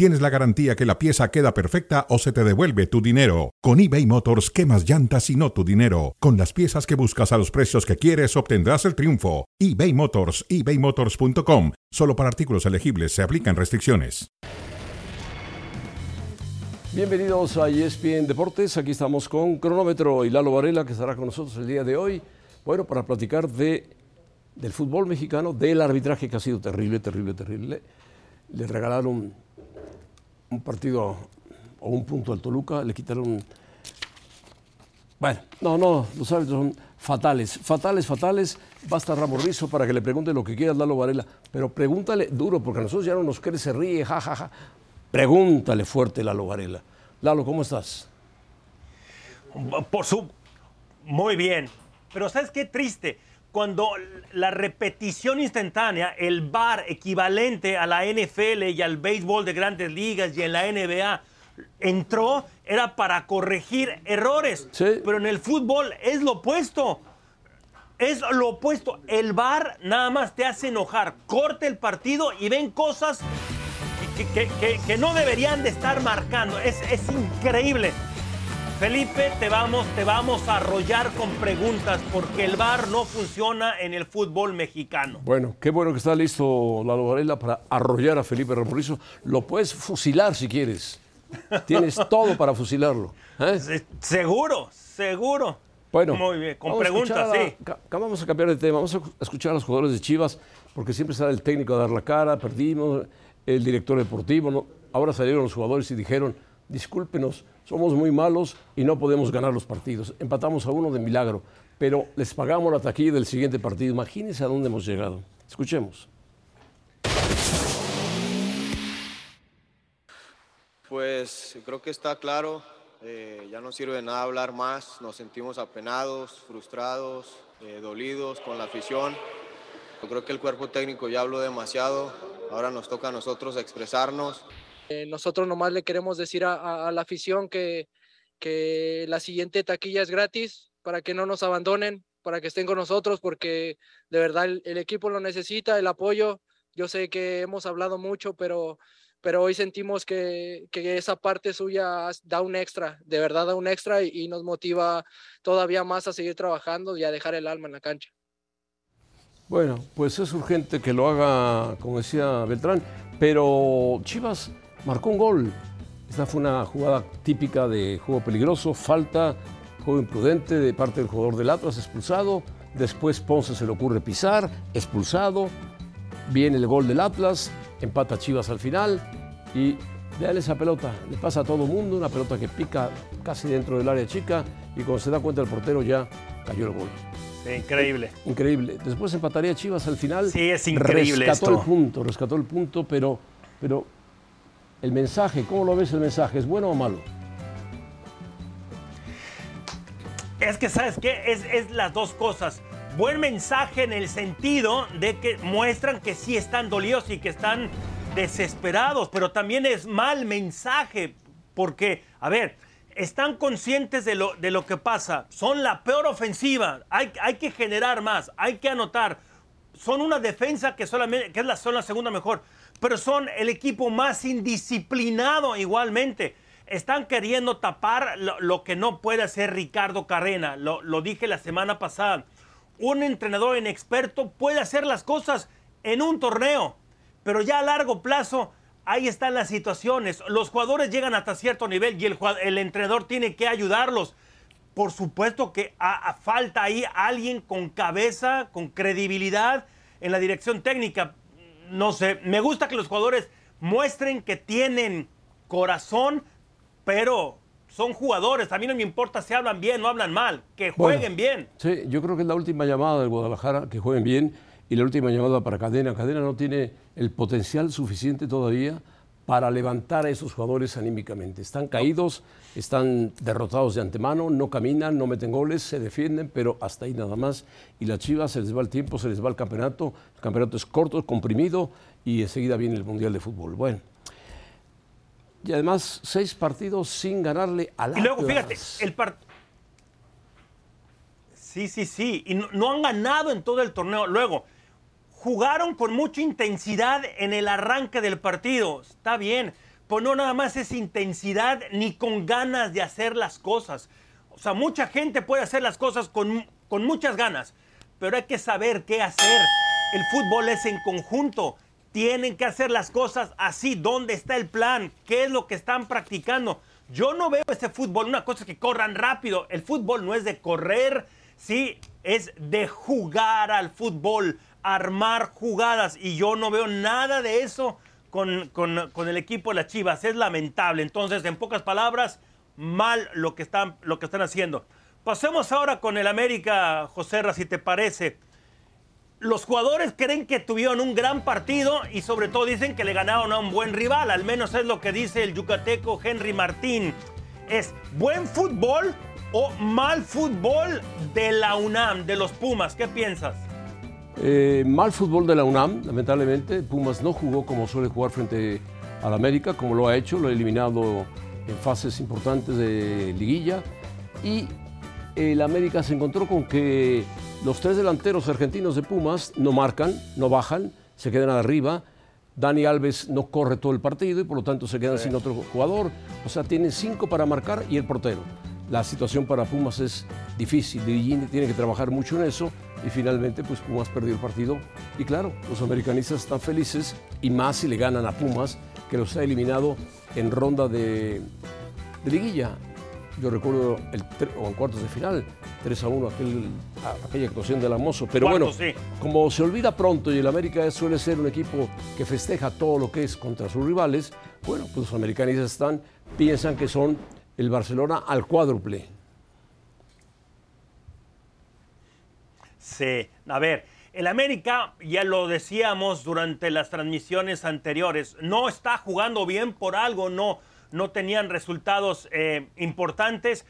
tienes la garantía que la pieza queda perfecta o se te devuelve tu dinero. Con eBay Motors, quemas llantas y no tu dinero. Con las piezas que buscas a los precios que quieres, obtendrás el triunfo. eBay Motors, ebaymotors.com. Solo para artículos elegibles se aplican restricciones. Bienvenidos a ESPN Deportes. Aquí estamos con Cronómetro y Lalo Varela, que estará con nosotros el día de hoy. Bueno, para platicar de, del fútbol mexicano, del arbitraje que ha sido terrible, terrible, terrible. Le regalaron un partido o un punto al Toluca, le quitaron. Bueno, no, no, los árbitros son fatales, fatales, fatales. Basta Ramos Rizo para que le pregunte lo que quiera Lalo Varela, pero pregúntale duro, porque a nosotros ya no nos quiere, se ríe, jajaja. Ja, ja. Pregúntale fuerte, Lalo Varela. Lalo, ¿cómo estás? Por su. Muy bien. Pero ¿sabes qué triste? Cuando la repetición instantánea, el VAR equivalente a la NFL y al béisbol de grandes ligas y en la NBA entró, era para corregir errores. Sí. Pero en el fútbol es lo opuesto. Es lo opuesto. El VAR nada más te hace enojar. Corte el partido y ven cosas que, que- que- que no deberían de estar marcando. Es, es increíble. Felipe, te vamos, te vamos a arrollar con preguntas porque el VAR no funciona en el fútbol mexicano. Bueno, qué bueno que está listo Lalo Varela para arrollar a Felipe Ramos Rizo. Lo puedes fusilar si quieres. Tienes todo para fusilarlo. ¿eh? Se- Seguro, seguro. Bueno, Muy bien, con preguntas, a- sí. Vamos a cambiar de tema, vamos a escuchar a los jugadores de Chivas, porque siempre sale el técnico a dar la cara, perdimos, el director deportivo, ¿no? ahora salieron los jugadores y dijeron, discúlpenos, somos muy malos y no podemos ganar los partidos. Empatamos a uno de milagro, pero les pagamos la taquilla del siguiente partido. Imagínense a dónde hemos llegado. Escuchemos. Pues creo que está claro, eh, ya no sirve de nada hablar más, nos sentimos apenados, frustrados, eh, dolidos con la afición. Yo creo que el cuerpo técnico ya habló demasiado, ahora nos toca a nosotros expresarnos. Eh, nosotros nomás le queremos decir a, a- a la afición que, que la siguiente taquilla es gratis para que no nos abandonen, para que estén con nosotros, porque de verdad el, el equipo lo necesita, el apoyo. Yo sé que hemos hablado mucho, pero, pero hoy sentimos que, que esa parte suya da un extra, de verdad da un extra y, y nos motiva todavía más a seguir trabajando y a dejar el alma en la cancha. Bueno, pues es urgente que lo haga, como decía Beltrán, pero Chivas marcó un gol. Esta fue una jugada típica de juego peligroso, falta, juego imprudente de parte del jugador del Atlas, expulsado. Después Ponce se le ocurre pisar, expulsado. Viene el gol del Atlas, empata Chivas al final y vean esa pelota, le pasa a todo mundo, una pelota que pica casi dentro del área chica y cuando se da cuenta el portero ya cayó el gol. Increíble. Increíble. Después empataría Chivas al final. Sí, es increíble Rescató esto. el punto, rescató el punto, pero, pero el mensaje, ¿cómo lo ves el mensaje? ¿Es bueno o malo? Es que, ¿sabes qué? Es, las dos cosas. Buen mensaje en el sentido de que muestran que sí están dolidos y que están desesperados, pero también es mal mensaje porque, a ver, están conscientes de lo, de lo que pasa. Son la peor ofensiva. Hay, hay que generar más, hay que anotar. Son una defensa que, solamente, que es la, son la segunda mejor, pero son el equipo más indisciplinado igualmente están queriendo tapar lo, que no puede hacer Ricardo Carrena. Lo, lo dije la semana pasada. Un entrenador inexperto puede hacer las cosas en un torneo, pero ya a largo plazo ahí están las situaciones. Los jugadores llegan hasta cierto nivel y el, el entrenador tiene que ayudarlos. Por supuesto que falta ahí alguien con cabeza, con credibilidad en la dirección técnica. No sé, me gusta que los jugadores muestren que tienen corazón, pero son jugadores. A mí no me importa si hablan bien o hablan mal, que Bueno. jueguen bien. Sí, yo creo que es la última llamada del Guadalajara, que jueguen bien, y la última llamada para Cadena. Cadena no tiene el potencial suficiente todavía para levantar a esos jugadores anímicamente. Están caídos, están derrotados de antemano, no caminan, no meten goles, se defienden, pero hasta ahí nada más. Y la Chivas se les va el tiempo, se les va el campeonato. El campeonato es corto, es comprimido, y enseguida viene el Mundial de Fútbol. Bueno. Y además, seis partidos sin ganarle al Y luego, fíjate, el partido. Sí, sí, sí. Y no, no, han ganado en todo el torneo. Luego, jugaron con mucha intensidad en el arranque del partido. Está bien. Pues no nada más es intensidad ni con ganas de hacer las cosas. O sea, mucha gente puede hacer las cosas con, con muchas ganas. Pero hay que saber qué hacer. El fútbol es en conjunto. Tienen que hacer las cosas así. ¿Dónde está el plan? ¿Qué es lo que están practicando? Yo no veo ese fútbol. Una cosa es que corran rápido. El fútbol no es de correr, sí, es de jugar al fútbol, armar jugadas. Y yo no veo nada de eso con, con, el equipo de las Chivas. Es lamentable. Entonces, en pocas palabras, mal lo que están, lo que están haciendo. Pasemos ahora con el América, José si te parece los jugadores creen que tuvieron un gran partido y sobre todo dicen que le ganaron a un buen rival, al menos es lo que dice el yucateco Henry Martín. ¿Es buen fútbol o mal fútbol de la UNAM, de los Pumas? ¿Qué piensas? Eh, mal fútbol de la UNAM, lamentablemente. Pumas no jugó como suele jugar frente al América, como lo ha hecho, lo ha eliminado en fases importantes de liguilla. Y el América se encontró con que los tres delanteros argentinos de Pumas no marcan, no bajan, se quedan arriba. Dani Alves no corre todo el partido y por lo tanto se quedan sin otro jugador. O sea, tienen cinco para marcar y el portero. La situación para Pumas es difícil. Dirigini tiene que trabajar mucho en eso y finalmente pues Pumas perdió el partido. Y claro, los americanistas están felices y más si le ganan a Pumas que los ha eliminado en ronda de, de liguilla. Yo recuerdo el o en cuartos de final, 3 a 1 aquel, aquella actuación del Amoso. Pero bueno, como se olvida pronto y el América suele ser un equipo que festeja todo lo que es contra sus rivales, bueno, pues los americanistas están, piensan que son el Barcelona al cuádruple. Sí, a ver, el América, ya lo decíamos durante las transmisiones anteriores, no está jugando bien por algo, no no tenían resultados eh, importantes.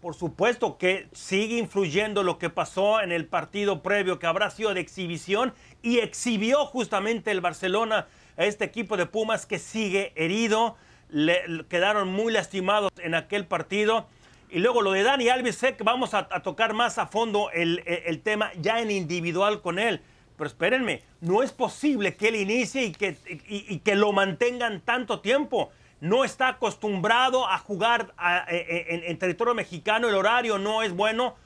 Por supuesto que sigue influyendo lo que pasó en el partido previo, que habrá sido de exhibición, y exhibió justamente el Barcelona a este equipo de Pumas que sigue herido. Le, quedaron muy lastimados en aquel partido. Y luego lo de Dani Alves, vamos a, tocar más a fondo el, tema ya en individual con él. Pero espérenme, no es posible que él inicie y que, lo mantengan tanto tiempo no está acostumbrado a jugar e, e, en, territorio mexicano, el horario no es bueno,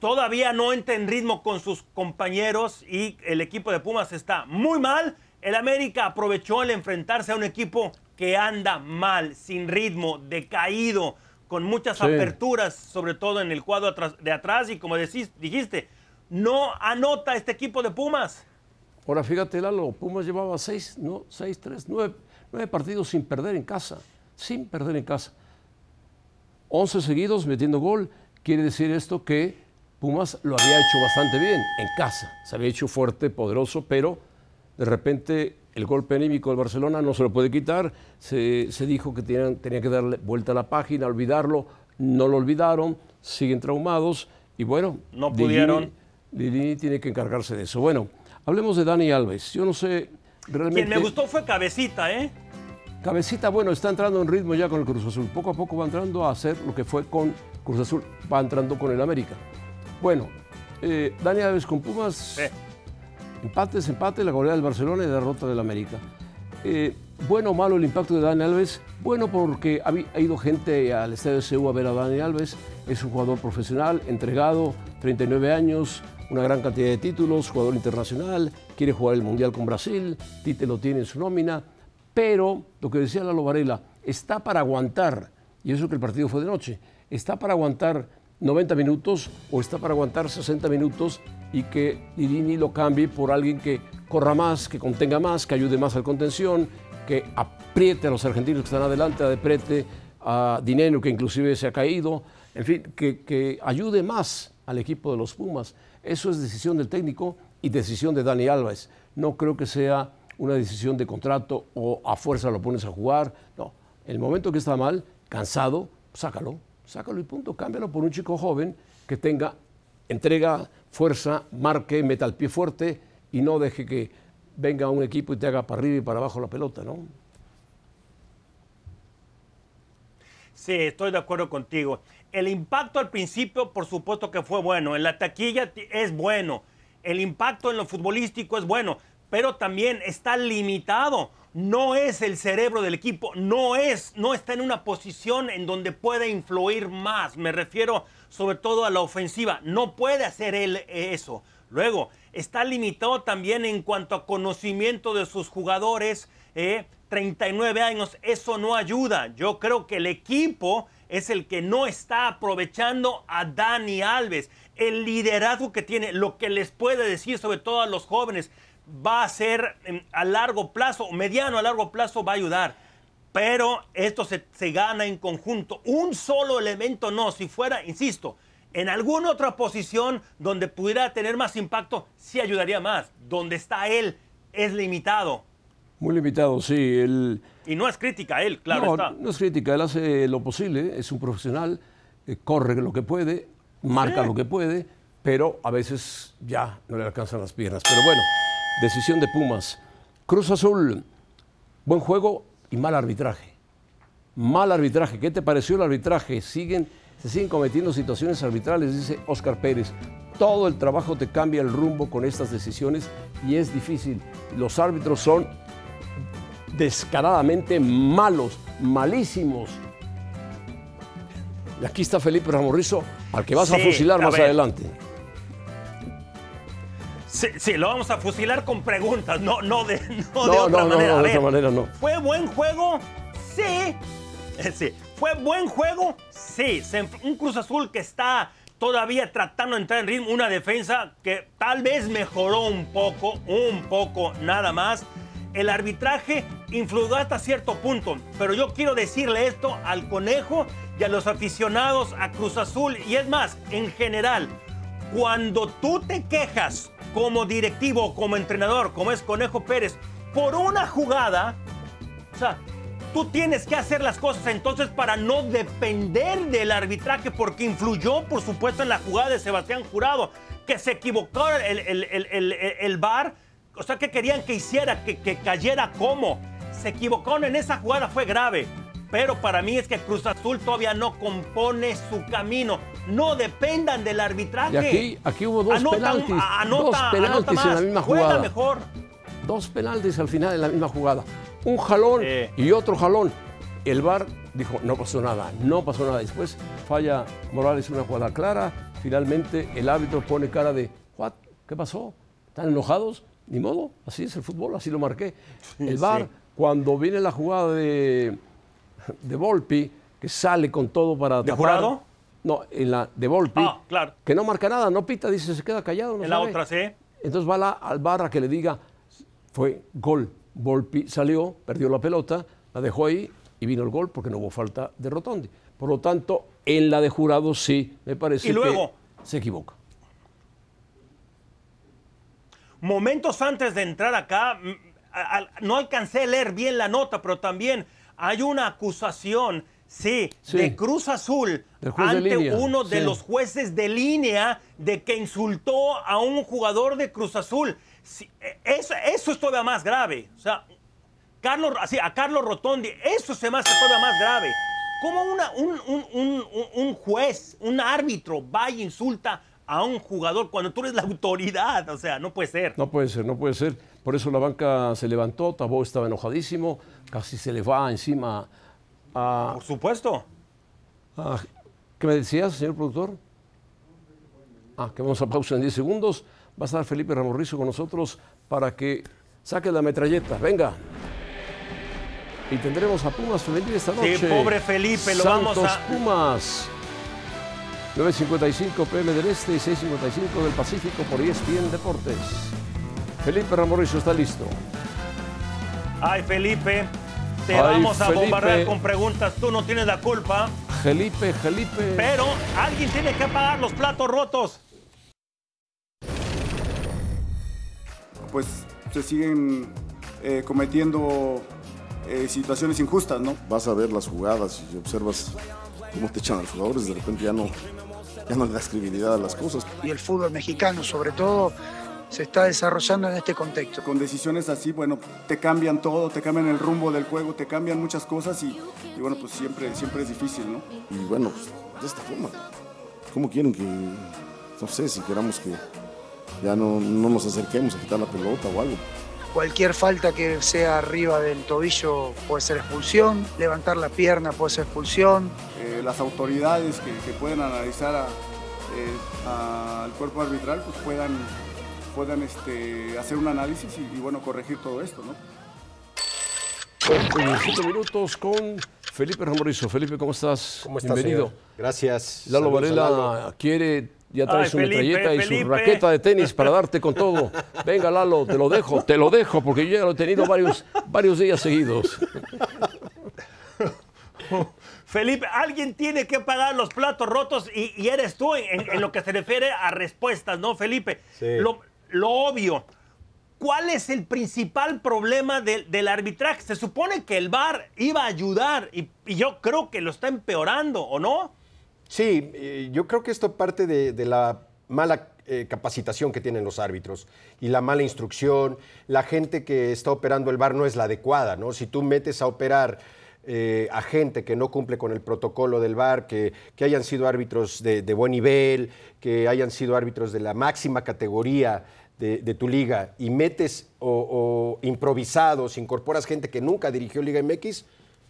todavía no entra en ritmo con sus compañeros y el equipo de Pumas está muy mal. El América aprovechó el enfrentarse a un equipo que anda mal, sin ritmo, decaído, con muchas aperturas, sobre todo en el cuadro de atrás y como decís, dijiste, no anota este equipo de Pumas. Ahora fíjate, Lalo, Pumas llevaba seis, no, seis, tres, nueve Nueve partidos sin perder en casa, sin perder en casa. Once seguidos metiendo gol. Quiere decir esto que Pumas lo había hecho bastante bien en casa. Se había hecho fuerte, poderoso, pero de repente el golpe anímico del Barcelona no se lo puede quitar. Se, dijo que tenían, tenía que darle vuelta a la página, olvidarlo. No lo olvidaron, siguen traumados y bueno. No pudieron. Lili tiene que encargarse de eso. Bueno, hablemos de Dani Alves. Yo no sé realmente. Quien me gustó fue Cabecita, ¿eh? Cabecita, bueno, está entrando en ritmo ya con el Cruz Azul. Poco a poco va entrando a hacer lo que fue con Cruz Azul, va entrando con el América. Bueno, eh, Dani Alves con Pumas, empates, empate, la goleada del Barcelona y derrota del América. Eh, bueno o malo el impacto de Dani Alves, bueno porque ha, ido gente al estadio de a ver a Dani Alves, es un jugador profesional, entregado, 39 años, una gran cantidad de títulos, jugador internacional, quiere jugar el Mundial con Brasil, Tite lo tiene en su nómina, pero lo que decía Lalo Varela, está para aguantar, y eso que el partido fue de noche, está para aguantar 90 minutos o está para aguantar 60 minutos y que Irini lo cambie por alguien que corra más, que contenga más, que ayude más al contención, que apriete a los argentinos que están adelante, apriete a Dinero que inclusive se ha caído, en fin, que, que ayude más al equipo de los Pumas. Eso es decisión del técnico y decisión de Dani Alves. No creo que sea una decisión de contrato o a fuerza lo pones a jugar. No, el momento que está mal, cansado, sácalo, sácalo y punto. Cámbialo por un chico joven que tenga entrega, fuerza, marque, meta el pie fuerte y no deje que venga un equipo y te haga para arriba y para abajo la pelota, ¿no? Sí, estoy de acuerdo contigo. El impacto al principio, por supuesto que fue bueno. En la taquilla es bueno. El impacto en lo futbolístico es bueno. Pero también está limitado. No es el cerebro del equipo. No es, no está en una posición en donde puede influir más. Me refiero sobre todo a la ofensiva. No puede hacer él eso. Luego, está limitado también en cuanto a conocimiento de sus jugadores. Eh, 39 años, eso no ayuda. Yo creo que el equipo es el que no está aprovechando a Dani Alves. El liderazgo que tiene, lo que les puede decir sobre todo a los jóvenes, va a ser em, a largo plazo, mediano a largo plazo, va a ayudar. Pero esto se, se gana en conjunto. Un solo elemento no. Si fuera, insisto, en alguna otra posición donde pudiera tener más impacto, sí ayudaría más. Donde está él es limitado. Muy limitado, sí. Y no es crítica él, claro no, está. No es crítica, él hace lo posible, es un profesional, eh, corre lo que puede, marca lo que puede, pero a veces ya no le alcanzan las piernas. Pero bueno, decisión de Pumas. Cruz Azul, buen juego y mal arbitraje. Mal arbitraje. ¿Qué te pareció el arbitraje? Siguen, se siguen cometiendo situaciones arbitrales, dice Oscar Pérez. Todo el trabajo te cambia el rumbo con estas decisiones y es difícil. Los árbitros son descaradamente malos, malísimos. Y aquí está Felipe Ramorrizo, al que vas a fusilar a más adelante. Sí, sí, lo vamos a fusilar con preguntas, no, no de, no No, de otra no, manera. no, de otra manera no. ¿Fue buen juego? Sí. Eh, Sí. ¿Fue buen juego? Sí. Un Cruz Azul que está todavía tratando de entrar en ritmo, una defensa que tal vez mejoró un poco, un poco nada más. El arbitraje influyó hasta cierto punto, pero yo quiero decirle esto al conejo y a los aficionados a Cruz Azul y es más, en general, cuando tú te quejas como directivo, como entrenador, como es Conejo Pérez, por una jugada, o sea, tú tienes que hacer las cosas entonces para no depender del arbitraje, porque influyó, por supuesto, en la jugada de Sebastián Jurado, que se equivocó el, el, el, el, VAR, o sea, que querían que hiciera, que, que cayera como. Se equivocaron en esa jugada, fue grave. Pero para mí es que Cruz Azul todavía no compone su camino. No dependan del arbitraje. Y aquí, aquí hubo dos Anota penaltis. anota- dos anota penaltis en la misma Juega jugada. mejor. Dos penaltis al final en la misma jugada. Un jalón y otro jalón. El VAR dijo, no pasó nada, no pasó nada. Después falla Morales una jugada clara. Finalmente el árbitro pone cara de, "What? ¿qué pasó? ¿Están enojados? Ni modo, así es el fútbol, así lo marqué. El VAR, sí. cuando viene la jugada de, de Volpi, que sale con todo para ¿De tapar- Jurado? No, en la de Volpi, Ah, claro. que no marca nada, no pita, dice, se queda callado. No En la otra, sí. Entonces va la, al barra que le diga, fue gol. Volpi salió, perdió la pelota, la dejó ahí y vino el gol porque no hubo falta de Rotondi. Por lo tanto, en la de jurado sí, me parece Y luego- que se equivoca. Momentos antes de entrar acá, no alcancé a leer bien la nota, pero también hay una acusación, sí, Sí. de Cruz Azul de ante uno de sí. los jueces de línea de que insultó a un jugador de Cruz Azul. Sí, e- eso, eso es todavía más grave. O sea, Carlos, así, a Carlos Rotondi, eso se me hace todavía más grave. ¿Cómo una- un- un- un- un juez, un árbitro va y insulta a un jugador cuando tú eres la autoridad? O sea, no puede ser. No puede ser, no puede ser. Por eso la banca se levantó, Tabó estaba enojadísimo, casi se le va encima a... Por supuesto. a- ¿Qué me decías, señor productor? Ah, que vamos a pausa en 10 segundos. Va a estar Felipe Ramorrizo con nosotros para que saque la metralleta. Venga. Y tendremos a Pumas femenil esta Sí, noche. pobre Felipe, lo vamos a- Pumas. 9.55 pm del Este y 6.55 del Pacífico por ESPN Deportes. Felipe Ramorrizo está listo. Ay, Felipe, te Ay, vamos a Felipe. bombardear con preguntas. Tú no tienes la culpa, Felipe, Felipe. pero alguien tiene que pagar los platos rotos. pues se siguen eh, cometiendo eh, situaciones injustas, ¿no? vas a ver las jugadas y observas cómo te echan a los jugadores, de repente ya no, ya no le das credibilidad a las cosas. y el fútbol mexicano sobre todo se está desarrollando en este contexto. Con decisiones así, bueno, te cambian todo, te cambian el rumbo del juego, te cambian muchas cosas y, y bueno, pues siempre, siempre es difícil, ¿no? Y bueno, pues, de esta forma. ¿Cómo quieren que, no sé, si queramos que ya no, no nos acerquemos a quitar la pelota o algo? Cualquier falta que sea arriba del tobillo puede ser expulsión, levantar la pierna puede ser expulsión. Eh, las autoridades que, que pueden analizar eh, al cuerpo arbitral pues puedan, puedan este, hacer un análisis y, y, bueno, corregir todo esto, ¿no? En cinco minutos con Felipe Ramorizo. Felipe, ¿cómo estás? ¿Cómo estás, Bienvenido. señor? Gracias. Lalo Saludos Varela Lalo. quiere, ya trae Ay, su Felipe, metralleta y su raqueta de tenis para darte con todo. Venga, Lalo, te lo dejo, te lo dejo, porque yo ya lo he tenido varios, varios días seguidos. Felipe, alguien tiene que pagar los platos rotos y, y eres tú en, en lo que se refiere a respuestas, ¿no, Felipe? Sí. Lo, lo obvio. ¿Cuál es el principal problema del, arbitraje? Se supone que el VAR iba a ayudar y, yo creo que lo está empeorando, ¿o no? Sí, eh, yo creo que esto parte de, la mala eh, capacitación que tienen los árbitros y la mala instrucción. La gente que está operando el VAR no es la adecuada, ¿no? Si tú metes a operar eh, a gente que no cumple con el protocolo del VAR, que, que hayan sido árbitros de buen nivel, que hayan sido árbitros de la máxima categoría de, de tu liga y metes o, o improvisados, incorporas gente que nunca dirigió Liga MX,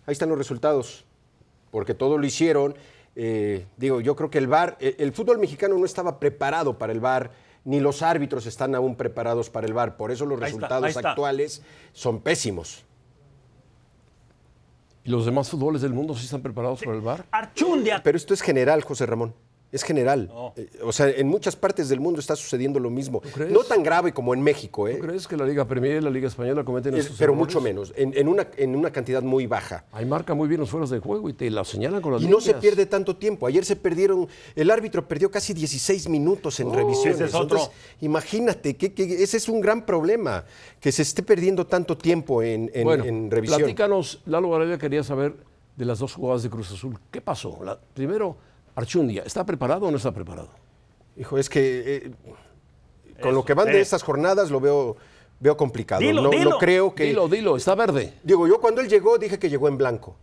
ahí están los resultados porque todo lo hicieron. Eh, digo, yo creo que el VAR, eh, el fútbol mexicano no estaba preparado para el VAR, ni los árbitros están aún preparados para el VAR. Por eso los Ahí resultados está. actuales son pésimos. ¿Y los demás fútboles del mundo sí están preparados para el VAR? Archundia. Pero esto es general, José Ramón. Es general. No. Eh, o sea, en muchas partes del mundo está sucediendo lo mismo. No tan grave como en México, ¿eh? ¿Tú crees que la Liga Premier y la Liga Española cometen Es- esos pero errores? mucho menos, en, en una, en una cantidad muy baja. Ahí marca muy bien los fueros de juego y te la señalan con las Y no se pierde tanto tiempo. Ayer se perdieron, el árbitro perdió casi 16 minutos en revisiones. ese es otro. Entonces, imagínate, que, que ese es un gran problema, que se esté perdiendo tanto tiempo en, en- bueno, en revisión. platícanos, Lalo Varela quería saber de las dos jugadas de Cruz Azul. ¿Qué pasó? La- primero, Archundia, ¿está preparado o no está preparado? Hijo, es que eh, con Eso, lo que van de eh. estas jornadas lo veo, veo complicado. Dilo, no, dilo. no creo que... Dilo, dilo, está verde, Digo, yo cuando él llegó dije que llegó en blanco.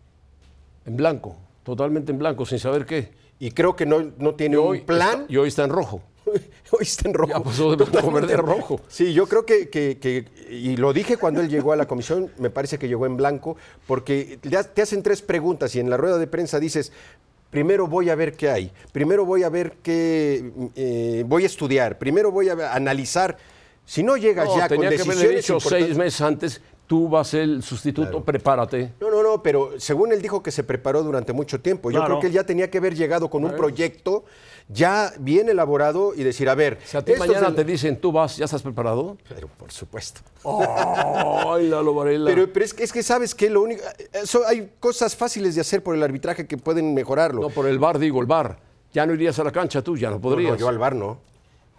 en blanco, totalmente en blanco, sin saber qué. Y creo que no, no tiene Y un hoy plan. está- y hoy está en rojo. Hoy está en rojo. Ya pasó de blanco a Totalmente. verde a rojo. Sí, yo creo que, que- que- y lo dije cuando él llegó a la comisión, me parece que llegó en blanco, porque ya te hacen tres preguntas y en la rueda de prensa dices, primero voy a ver qué hay, primero voy a ver qué, eh, voy a estudiar, primero voy a analizar. Si no llegas No, ya con tenía que haberle decisiones dicho seis meses antes, tú vas el sustituto, prepárate. No, no, no, pero según él dijo que se preparó durante mucho tiempo. Yo Claro. creo que él ya tenía que haber llegado con un proyecto ya bien elaborado y decir, a ver, Si a ti mañana del- te dicen, tú vas, ¿ya estás preparado? Pero por supuesto. Ay, Lalo Varela. Pero, pero es, que, es que sabes que lo único. eso- hay cosas fáciles de hacer por el arbitraje que pueden mejorarlo. No, por el bar, digo, el bar. Ya no irías a la cancha tú, ya no podrías. no, yo al bar no.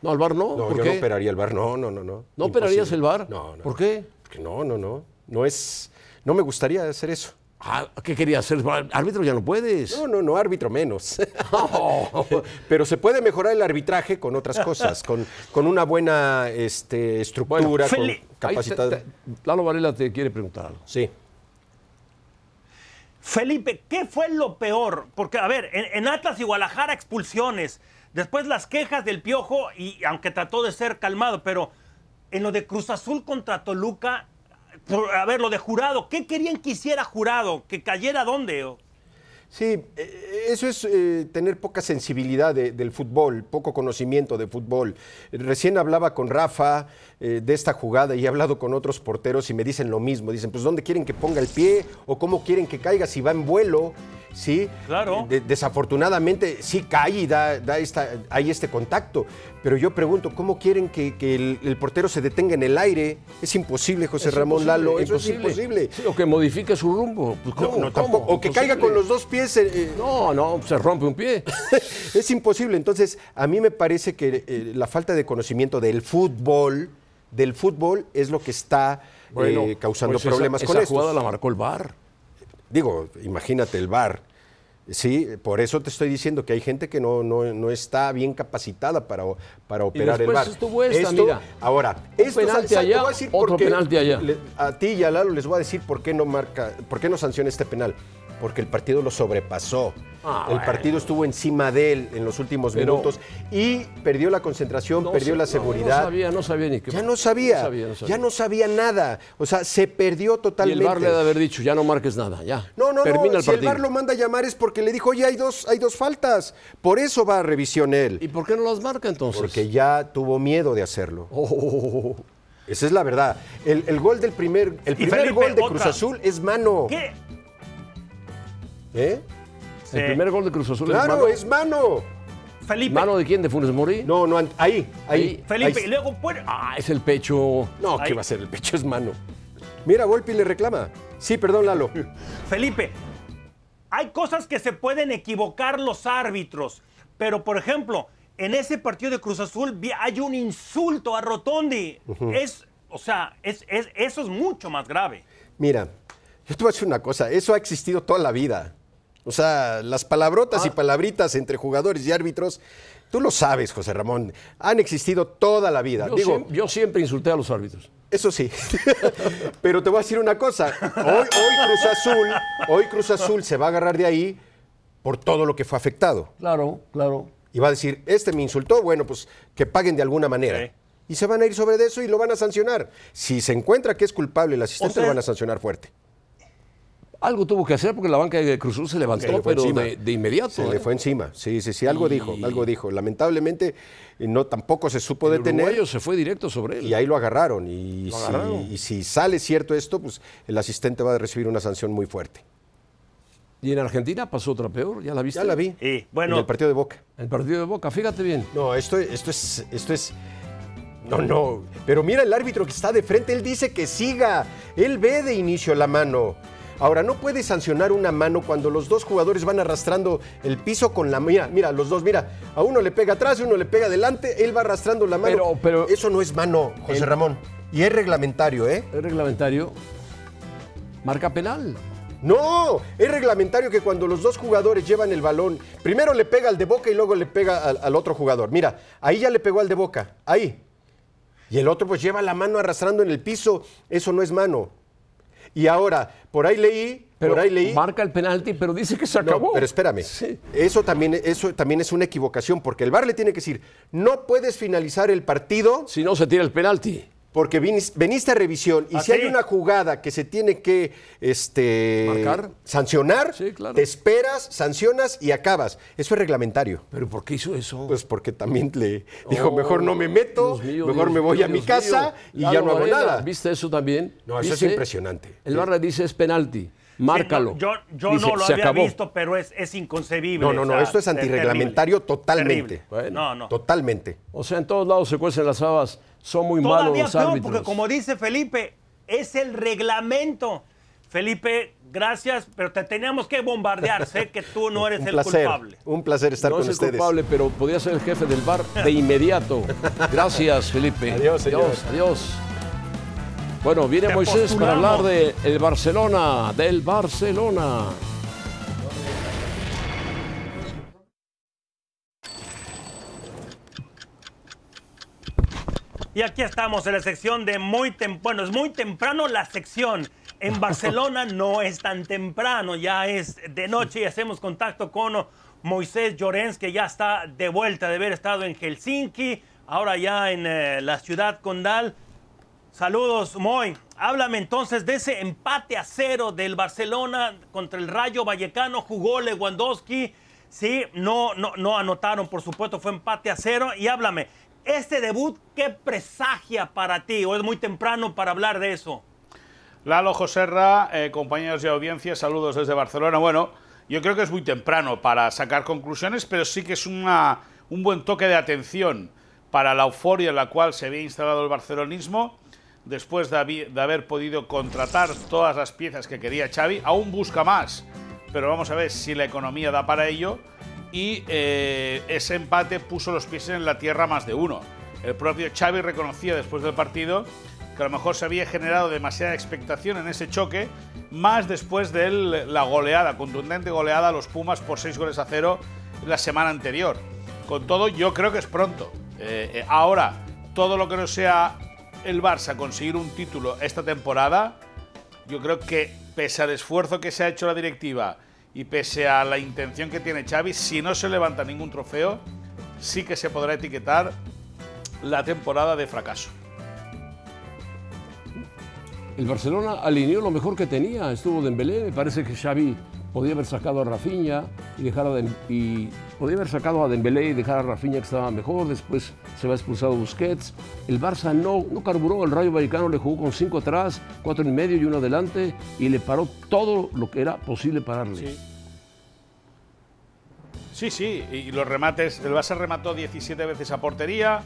No, al bar no. No, ¿Por yo qué? no operaría el bar. No, no, no, no. ¿No operarías el VAR? No, no. ¿Por qué? Porque no, no, no. No es. No me gustaría hacer eso. Ah, ¿Qué querías hacer? Árbitro ya no puedes. No, no, no, árbitro menos. Pero se puede mejorar el arbitraje con otras cosas, con, con una buena este, estructura, Bueno, con te- capacidad. te- Lalo Varela te quiere preguntar algo. Sí. Felipe, ¿qué fue lo peor? Porque, a ver, en, en Atlas y Guadalajara expulsiones, después las quejas del Piojo, y aunque trató de ser calmado, pero en lo de Cruz Azul contra Toluca, por- a ver, lo de Jurado, ¿qué querían que hiciera Jurado? ¿Que cayera dónde? Sí, eh, eso es eh, tener poca sensibilidad de- del fútbol, poco conocimiento de fútbol. Recién hablaba con Rafa eh, de esta jugada y he hablado con otros porteros y me dicen lo mismo. Dicen, pues ¿dónde quieren que ponga el pie o cómo quieren que caiga si va en vuelo? Sí, Claro. De- desafortunadamente sí cae y da, da esta, hay este contacto. Pero yo pregunto, ¿cómo quieren que, que el, el portero se detenga en el aire? Es imposible, José Es Ramón imposible, Lalo, eso es imposible. Sí, o que modifique su rumbo. Pues, No, ¿cómo? no, ¿Cómo? tampoco. O que caiga con los dos pies. eh, eh, No, no, se rompe un pie. es imposible. Entonces, a mí me parece que eh, la falta de conocimiento del fútbol, del fútbol, es lo que está eh, causando pues esa- problemas con esa esto. jugada la marcó el VAR. Digo, imagínate el VAR. Sí, por eso te estoy diciendo que hay gente que no, no, no está bien capacitada para, para operar el bar. estuvo esta, mira. Ahora, esto, penalti voy a decir otro por qué- penalti allá. le- a ti y a Lalo les voy a decir por qué no marca, por qué no sanciona este penal. Porque el partido lo sobrepasó. Ah, el bueno. partido estuvo encima de él en los últimos Pero- minutos y perdió la concentración, No perdió la seguridad. No, sabía, no sabía ni qué. Ya no sabía, No sabía, no sabía. ya no sabía nada. O sea, se perdió Y totalmente. el VAR le de haber dicho, ya no marques nada, ya. No, no, Termina no. el si el. VAR lo manda a llamar es porque le dijo, oye, hay dos, hay dos faltas. Por eso va a revisión él. ¿Y por qué no las marca entonces? Porque ya tuvo miedo de hacerlo. Oh, Esa es la verdad. El, el gol del primer, el primer Felipe, gol de otra. Cruz Azul es mano. ¿Qué? ¿Eh? el primer gol de Cruz Azul Claro, es es mano. Felipe. mano. ¿Mano de quién? ¿De Funes Mori? No, no, ahí, ahí. Ahí. Felipe, ahí. y luego puede. Ah, es el pecho. No, Ahí. ¿qué va a ser? El pecho es mano. Mira, Volpi le reclama. Sí, perdón, Lalo. Felipe, hay cosas que se pueden equivocar los árbitros, pero por ejemplo, en ese partido de Cruz Azul hay un insulto a Rotondi. Es, o sea, es, es- eso es mucho más grave. Mira, yo te voy a decir una cosa. Eso ha existido toda la vida. O sea, las palabrotas Ah. y palabritas entre jugadores y árbitros, tú lo sabes, José Ramón, han existido toda la vida. Yo, Digo, siem- yo siempre insulté a los árbitros. Eso sí. Pero te voy a decir una cosa. Hoy, hoy Cruz Azul, hoy Cruz Azul se va a agarrar de ahí por todo lo que fue afectado. Claro, claro. Y va a decir, este me insultó, bueno, pues que paguen de alguna manera. Sí. Y se van a ir sobre de eso y lo van a sancionar. Si se encuentra que es culpable el asistente, O sea- lo van a sancionar fuerte. Algo tuvo que hacer porque la banca de Cruz Azul se levantó, Se le fue pero de, de inmediato. Se ¿eh? le fue encima. Sí, sí, sí, algo Y- dijo, algo dijo. Lamentablemente, eh, no, tampoco se supo El detener. uruguayo se fue directo sobre él. Y ahí lo agarraron. Y, Lo si, agarraron. y si sale cierto esto, pues el asistente va a recibir una sanción muy fuerte. Y en Argentina pasó otra peor, ¿ya la viste? Ya la vi. Y En bueno, el partido de Boca. El partido de Boca, fíjate bien. No, esto, esto es. Esto es. No, no. Pero mira el árbitro que está de frente, él dice que siga. Él ve de inicio la mano. Ahora, no puede sancionar una mano cuando los dos jugadores van arrastrando el piso con la mira, mira, los dos, mira, a uno le pega atrás y uno le pega adelante, él va arrastrando la mano. Pero- pero- eso no es mano, José El- Ramón. Y es reglamentario, ¿eh? El reglamentario marca penal. No, es reglamentario que cuando los dos jugadores llevan el balón, primero le pega al de Boca y luego le pega al, al otro jugador. Mira, ahí ya le pegó al de Boca, ahí. Y el otro pues lleva la mano arrastrando en el piso, eso no es mano. Y ahora, por ahí leí, Pero por ahí leí. marca el penalti, pero dice que se No, acabó. pero espérame. Sí. Eso también, eso también es una equivocación, porque el VAR le tiene que decir, no puedes finalizar el partido Si no, se tira el penalti. Porque veniste a revisión y ¿Ah, si hay una jugada que se tiene que este, Marcar. sancionar, Sí, claro. te esperas, sancionas y acabas. Eso es reglamentario. ¿Pero por qué hizo eso? Pues porque también le dijo, Oh, mejor no me meto, mío, mejor Dios me voy a mi Dios casa mío. y ya no hago nada. ¿Viste eso también? No, eso es impresionante. El le dice es penalti. Márcalo. Sí, no, yo yo Dice, no lo "Se había acabó". visto, pero es, es inconcebible. No, no, no, o sea, esto es antirreglamentario terrible, totalmente. terrible. No, no. Totalmente. O sea, en todos lados se cuecen las habas. Son muy malos los peor, árbitros. porque como dice Felipe, es el reglamento. Felipe, gracias, pero te teníamos que bombardear. sé que tú no eres Un el placer, culpable. un placer estar no con es el ustedes. culpable, pero podría ser el jefe del bar de inmediato. Gracias, Felipe. Adiós, señor. Adiós, adiós. Bueno, viene Te Moisés para hablar de el Barcelona, del Barcelona. Y aquí estamos en la sección de muy temprano. Bueno, es muy temprano la sección. En Barcelona no es tan temprano, ya es de noche y hacemos contacto con Moisés Llorens, que ya está de vuelta de haber estado en Helsinki, ahora ya en eh, la ciudad condal. Saludos, Moy. Háblame entonces de ese empate a cero del Barcelona contra el Rayo Vallecano. Jugó Lewandowski. Sí, no, no, no anotaron, por supuesto, fue empate a cero. Y háblame, este debut, ¿qué presagia para ti? ¿O es muy temprano para hablar de eso? Lalo Joserra, eh, compañeros de audiencia, saludos desde Barcelona. Bueno, yo creo que es muy temprano para sacar conclusiones, pero sí que es una, un buen toque de atención para la euforia en la cual se había instalado el barcelonismo después de, haber podido contratar todas las piezas que quería Xavi. Aún busca más, pero vamos a ver si la economía da para ello. Y eh, ese empate puso los pies en la tierra más de uno. El propio Xavi reconocía después del partido que a lo mejor se había generado demasiada expectación en ese choque, más después de la goleada, contundente goleada a los Pumas por 6 goles a 0 la semana anterior. Con todo, yo creo que es pronto. Eh, eh, ahora, todo lo que no sea el Barça conseguir un título esta temporada, yo creo que pese al esfuerzo que se ha hecho la directiva y pese a la intención que tiene Xavi, si no se levanta ningún trofeo, sí que se podrá etiquetar la temporada de fracaso. El Barcelona alineó lo mejor que tenía, estuvo Dembélé, me parece que Xavi podía haber sacado a Rafinha y dejar a y podía haber sacado a Dembélé y dejar a Rafinha que estaba mejor, después se va expulsado Busquets. El Barça no, no carburó, el Rayo Vallecano le jugó con cinco atrás, cuatro y medio y uno adelante y le paró todo lo que era posible pararle. Sí. Sí, sí, y los remates, el Barça remató 17 veces a portería,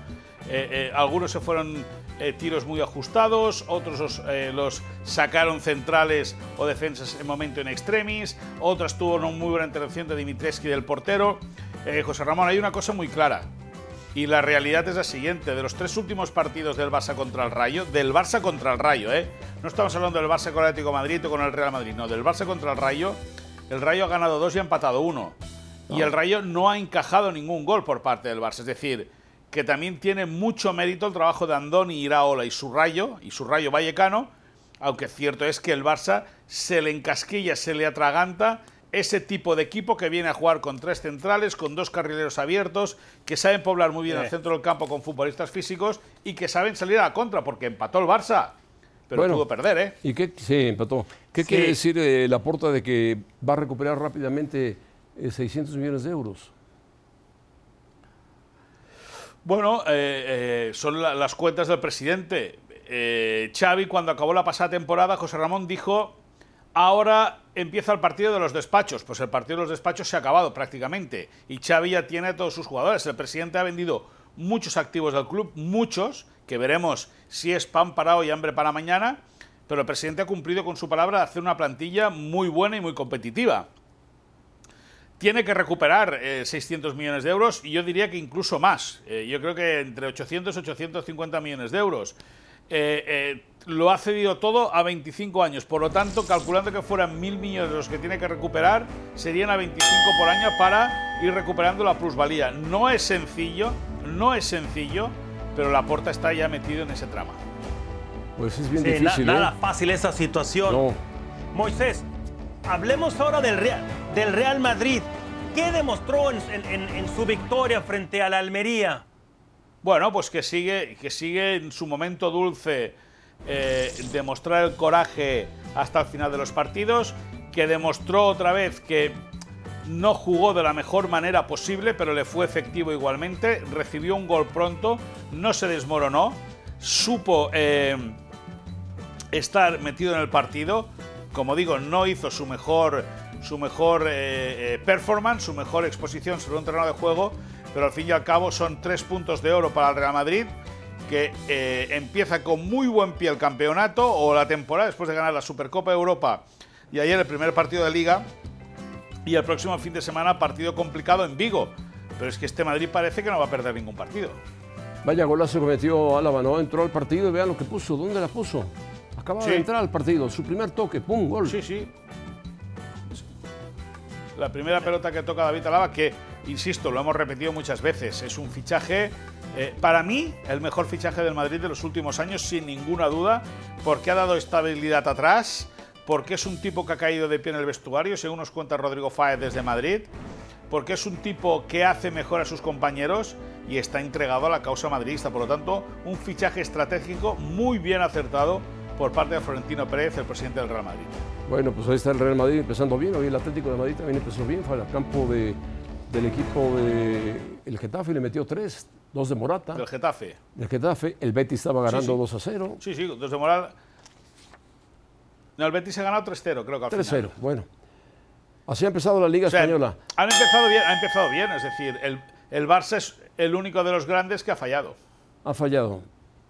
eh, eh, algunos se fueron eh, tiros muy ajustados, otros los, sacaron centrales o defensas en momento en extremis, otras tuvo una muy buena intervención de Dimitrescu del portero. José Ramón, hay una cosa muy clara, y la realidad es la siguiente, de los tres últimos partidos del Barça contra el Rayo, del Barça contra el Rayo, ¿eh? no estamos hablando del Barça con el Atlético Madrid o con el Real Madrid, no, del Barça contra el Rayo, el Rayo ha ganado dos y ha empatado uno. Y el Rayo no ha encajado ningún gol por parte del Barça. Es decir, que también tiene mucho mérito el trabajo de Andoni Iraola y su Rayo, y su Rayo Vallecano, aunque cierto es que el Barça se le encasquilla, se le atraganta ese tipo de equipo que viene a jugar con tres centrales, con dos carrileros abiertos, que saben poblar muy bien el centro del campo con futbolistas físicos y que saben salir a la contra, porque empató el Barça, pero pudo perder, ¿eh? ¿Y qué? Sí, empató. ¿Qué quiere decir eh, la porta de que va a recuperar rápidamente 600 millones de euros. Bueno, eh, eh, son las cuentas del presidente. Eh, Xavi, cuando acabó la pasada temporada, José Ramón dijo, ahora empieza el partido de los despachos. Pues el partido de los despachos se ha acabado prácticamente. Y Xavi ya tiene a todos sus jugadores. El presidente ha vendido muchos activos del club, muchos, que veremos si es pan para hoy y hambre para mañana. Pero el presidente ha cumplido con su palabra de hacer una plantilla muy buena y muy competitiva tiene que recuperar 600 eh, millones de euros y yo diría que incluso más. Eh, yo creo que entre 800 y 850 millones de euros. Eh, lo ha cedido todo a 25 años, por lo tanto, calculando que fueran mil millones los que tiene que recuperar, serían a 25 por año para ir recuperando la plusvalía. No es sencillo, no es sencillo, pero la porta está ya metido en ese trama. Pues es bien difícil. nada fácil esa situación. Moisés, hablemos ahora del Real, del Real Madrid. ¿Qué demostró en, su victoria frente a la Almería? Bueno, pues que sigue, que sigue en su momento dulce eh, demostrar el coraje hasta el final de los partidos, que demostró otra vez que no jugó de la mejor manera posible, pero le fue efectivo igualmente, recibió un gol pronto, no se desmoronó, supo eh, estar metido en el partido, como digo, no hizo su mejor, su mejor eh, eh, performance, su mejor exposición sobre un terreno de juego, pero al fin y al cabo son tres puntos de oro para el Real Madrid, que eh, empieza con muy buen pie el campeonato o la temporada después de ganar la Supercopa de Europa y ayer el primer partido de liga y el próximo fin de semana partido complicado en Vigo. Pero es que este Madrid parece que no va a perder ningún partido. Vaya golazo que metió Álava, ¿no? Entró al partido y vean lo que puso. ¿Dónde la puso? Acaba de entrar al partido, su primer toque, ¡pum! Gol. Sí, sí. La primera pelota que toca David Alaba, que, insisto, lo hemos repetido muchas veces, es un fichaje, eh, para mí, el mejor fichaje del Madrid de los últimos años, sin ninguna duda, porque ha dado estabilidad atrás, porque es un tipo que ha caído de pie en el vestuario, según nos cuenta Rodrigo Fáez desde Madrid, porque es un tipo que hace mejor a sus compañeros y está entregado a la causa madridista. Por lo tanto, un fichaje estratégico muy bien acertado por parte de Florentino Pérez, el presidente del Real Madrid. Bueno, pues ahí está el Real Madrid empezando bien, hoy el Atlético de Madrid también empezó bien, fue al campo de, del equipo de el Getafe le metió tres, dos de Morata. Del Getafe. Del Getafe, el Betis estaba ganando 2 a 0. Sí, sí, dos de Morata. No, el Betis se ha ganado 3-0, creo que al 3-0, bueno. Así ha empezado la Liga Española. Han empezado bien, ha empezado bien, es decir, el, el Barça es el único de los grandes que ha fallado. Ha fallado.